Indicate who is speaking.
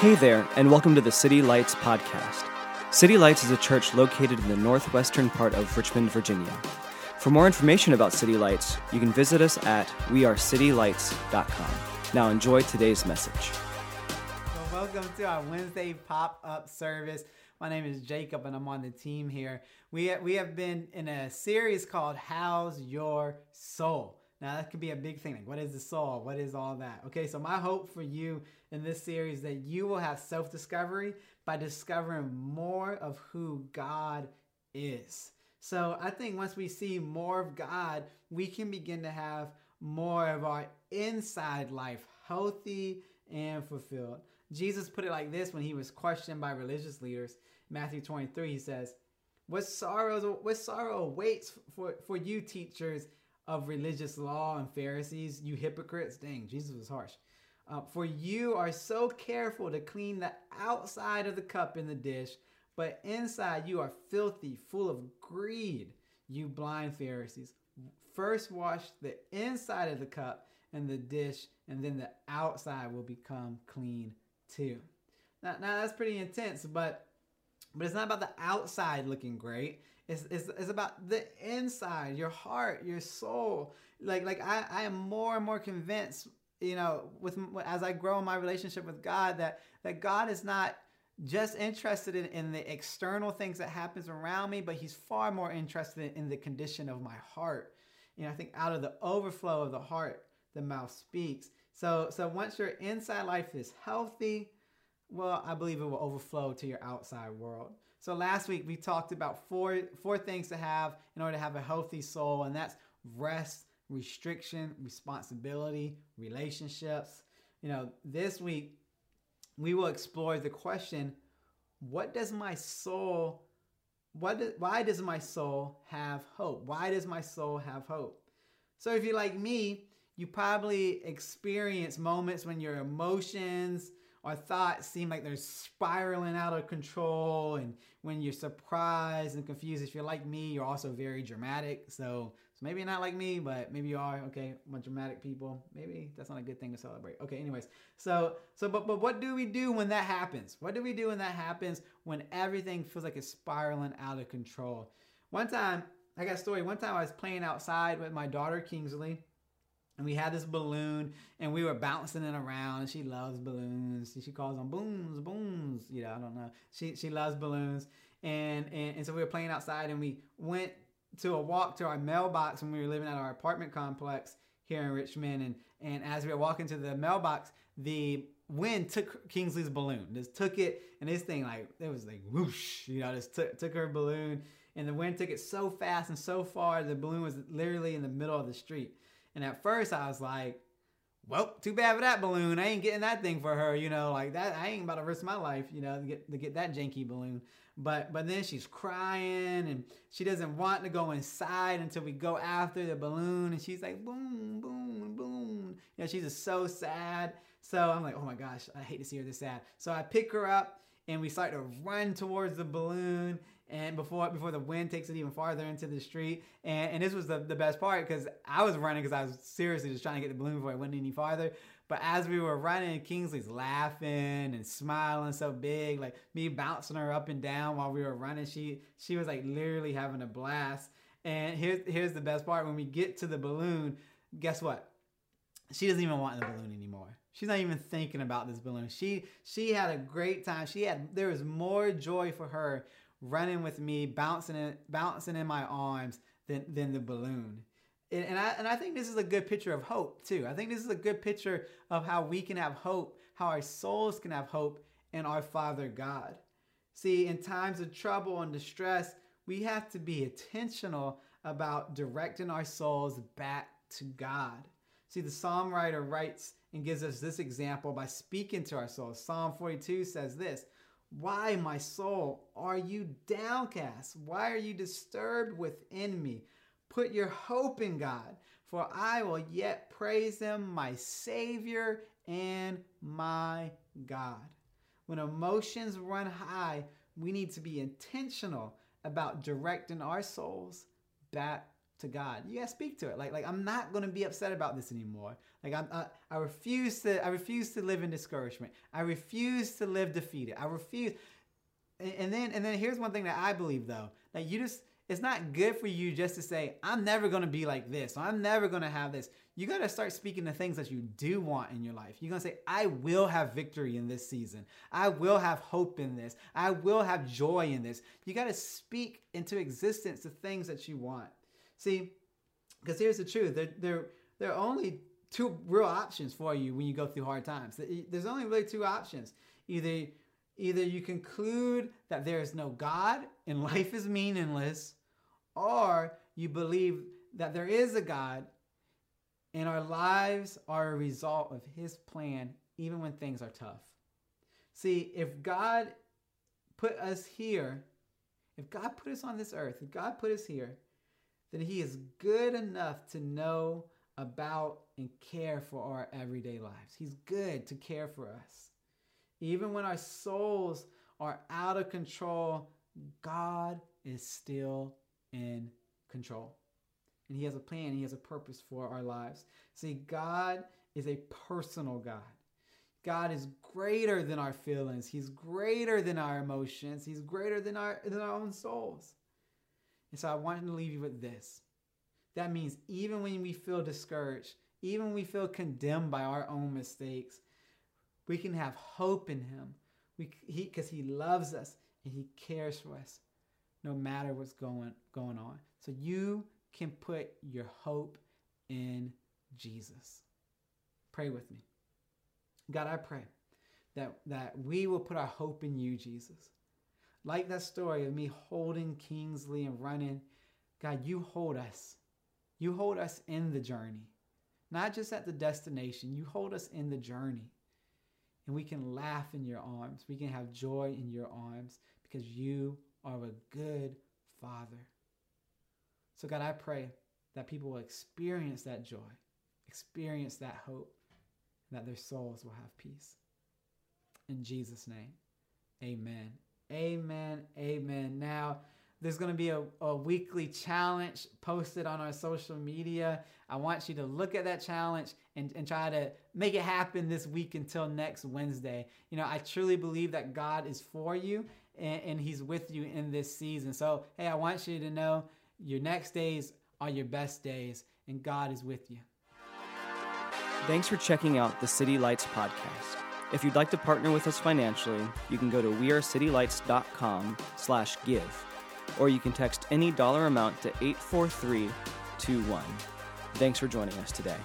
Speaker 1: Hey there, and welcome to the City Lights podcast. City Lights is a church located in the northwestern part of Richmond, Virginia. For more information about City Lights, you can visit us at wearecitylights.com. Now enjoy today's message.
Speaker 2: Well, welcome to our Wednesday pop up service. My name is Jacob, and I'm on the team here. We we have been in a series called "How's Your Soul." Now that could be a big thing. Like, what is the soul? What is all that? Okay, so my hope for you in this series that you will have self discovery by discovering more of who God is. So I think once we see more of God, we can begin to have more of our inside life healthy and fulfilled. Jesus put it like this when he was questioned by religious leaders. Matthew 23, he says, What sorrows what sorrow awaits for, for you teachers of religious law and Pharisees, you hypocrites? Dang, Jesus was harsh. Uh, for you are so careful to clean the outside of the cup in the dish, but inside you are filthy, full of greed, you blind Pharisees. First wash the inside of the cup and the dish, and then the outside will become clean too. Now, now that's pretty intense, but but it's not about the outside looking great. It's, it's, it's about the inside, your heart, your soul. Like like I, I am more and more convinced you know, with as I grow in my relationship with God, that that God is not just interested in, in the external things that happens around me, but He's far more interested in, in the condition of my heart. You know, I think out of the overflow of the heart, the mouth speaks. So, so once your inside life is healthy, well, I believe it will overflow to your outside world. So last week we talked about four four things to have in order to have a healthy soul, and that's rest, restriction, responsibility, relationships. You know, this week we will explore the question what does my soul what do, why does my soul have hope? Why does my soul have hope? So if you're like me, you probably experience moments when your emotions or thoughts seem like they're spiraling out of control and when you're surprised and confused if you're like me you're also very dramatic so so maybe not like me, but maybe you are. Okay, dramatic people. Maybe that's not a good thing to celebrate. Okay, anyways. So so but but what do we do when that happens? What do we do when that happens when everything feels like it's spiraling out of control? One time, I got a story. One time I was playing outside with my daughter Kingsley. And we had this balloon and we were bouncing it around. And she loves balloons. She calls them booms, booms. You know, I don't know. She she loves balloons. And, and and so we were playing outside and we went to a walk to our mailbox when we were living at our apartment complex here in Richmond. And, and as we were walking to the mailbox, the wind took Kingsley's balloon, just took it, and this thing like it was like whoosh, you know, just took took her balloon, and the wind took it so fast and so far, the balloon was literally in the middle of the street. And at first, I was like, "Well, too bad for that balloon. I ain't getting that thing for her, you know, like that. I ain't about to risk my life, you know, to get to get that janky balloon." But but then she's crying and she doesn't want to go inside until we go after the balloon and she's like boom boom boom. You know she's just so sad. So I'm like oh my gosh I hate to see her this sad. So I pick her up and we start to run towards the balloon and before before the wind takes it even farther into the street and, and this was the, the best part because i was running because i was seriously just trying to get the balloon before it went any farther but as we were running, Kingsley's laughing and smiling so big, like me bouncing her up and down while we were running. She she was like literally having a blast. And here's here's the best part: when we get to the balloon, guess what? She doesn't even want the balloon anymore. She's not even thinking about this balloon. She she had a great time. She had there was more joy for her running with me, bouncing in bouncing in my arms than than the balloon and I and I think this is a good picture of hope too. I think this is a good picture of how we can have hope, how our souls can have hope in our Father God. See, in times of trouble and distress, we have to be intentional about directing our souls back to God. See, the psalm writer writes and gives us this example by speaking to our souls. Psalm 42 says this Why, my soul, are you downcast? Why are you disturbed within me? Put your hope in God, for I will yet praise him, my Savior and my God. When emotions run high, we need to be intentional about directing our souls back to God. You gotta speak to it. Like, like I'm not gonna be upset about this anymore. Like I'm, I, I refuse to, I refuse to live in discouragement. I refuse to live defeated. I refuse. And, and then, and then here's one thing that I believe though, that you just, it's not good for you just to say, I'm never gonna be like this. I'm never gonna have this. You gotta start speaking the things that you do want in your life. You're gonna say, I will have victory in this season. I will have hope in this. I will have joy in this. You gotta speak into existence the things that you want. See, because here's the truth there, there, there are only two real options for you when you go through hard times. There's only really two options. Either, either you conclude that there is no God and life is meaningless, or you believe that there is a God and our lives are a result of his plan, even when things are tough. See, if God put us here, if God put us on this earth, if God put us here, then He is good enough to know about and care for our everyday lives. He's good to care for us. Even when our souls are out of control, God is still in control. And He has a plan, He has a purpose for our lives. See, God is a personal God. God is greater than our feelings. He's greater than our emotions. He's greater than our, than our own souls. And so I wanted to leave you with this. That means even when we feel discouraged, even when we feel condemned by our own mistakes, we can have hope in Him. Because he, he loves us and He cares for us, no matter what's going going on. So you can put your hope in Jesus. Pray with me. God, I pray that, that we will put our hope in you, Jesus. Like that story of me holding Kingsley and running, God, you hold us. You hold us in the journey, not just at the destination. You hold us in the journey. And we can laugh in your arms. We can have joy in your arms because you are a good Father. So, God, I pray that people will experience that joy, experience that hope, and that their souls will have peace. In Jesus' name, amen. Amen. Amen. Now, there's going to be a, a weekly challenge posted on our social media. I want you to look at that challenge and, and try to make it happen this week until next Wednesday. You know, I truly believe that God is for you and, and He's with you in this season. So, hey, I want you to know your next days are your best days, and God is with you.
Speaker 1: Thanks for checking out the City Lights podcast. If you'd like to partner with us financially, you can go to wearecitylights.com slash give, or you can text any dollar amount to 84321. Thanks for joining us today.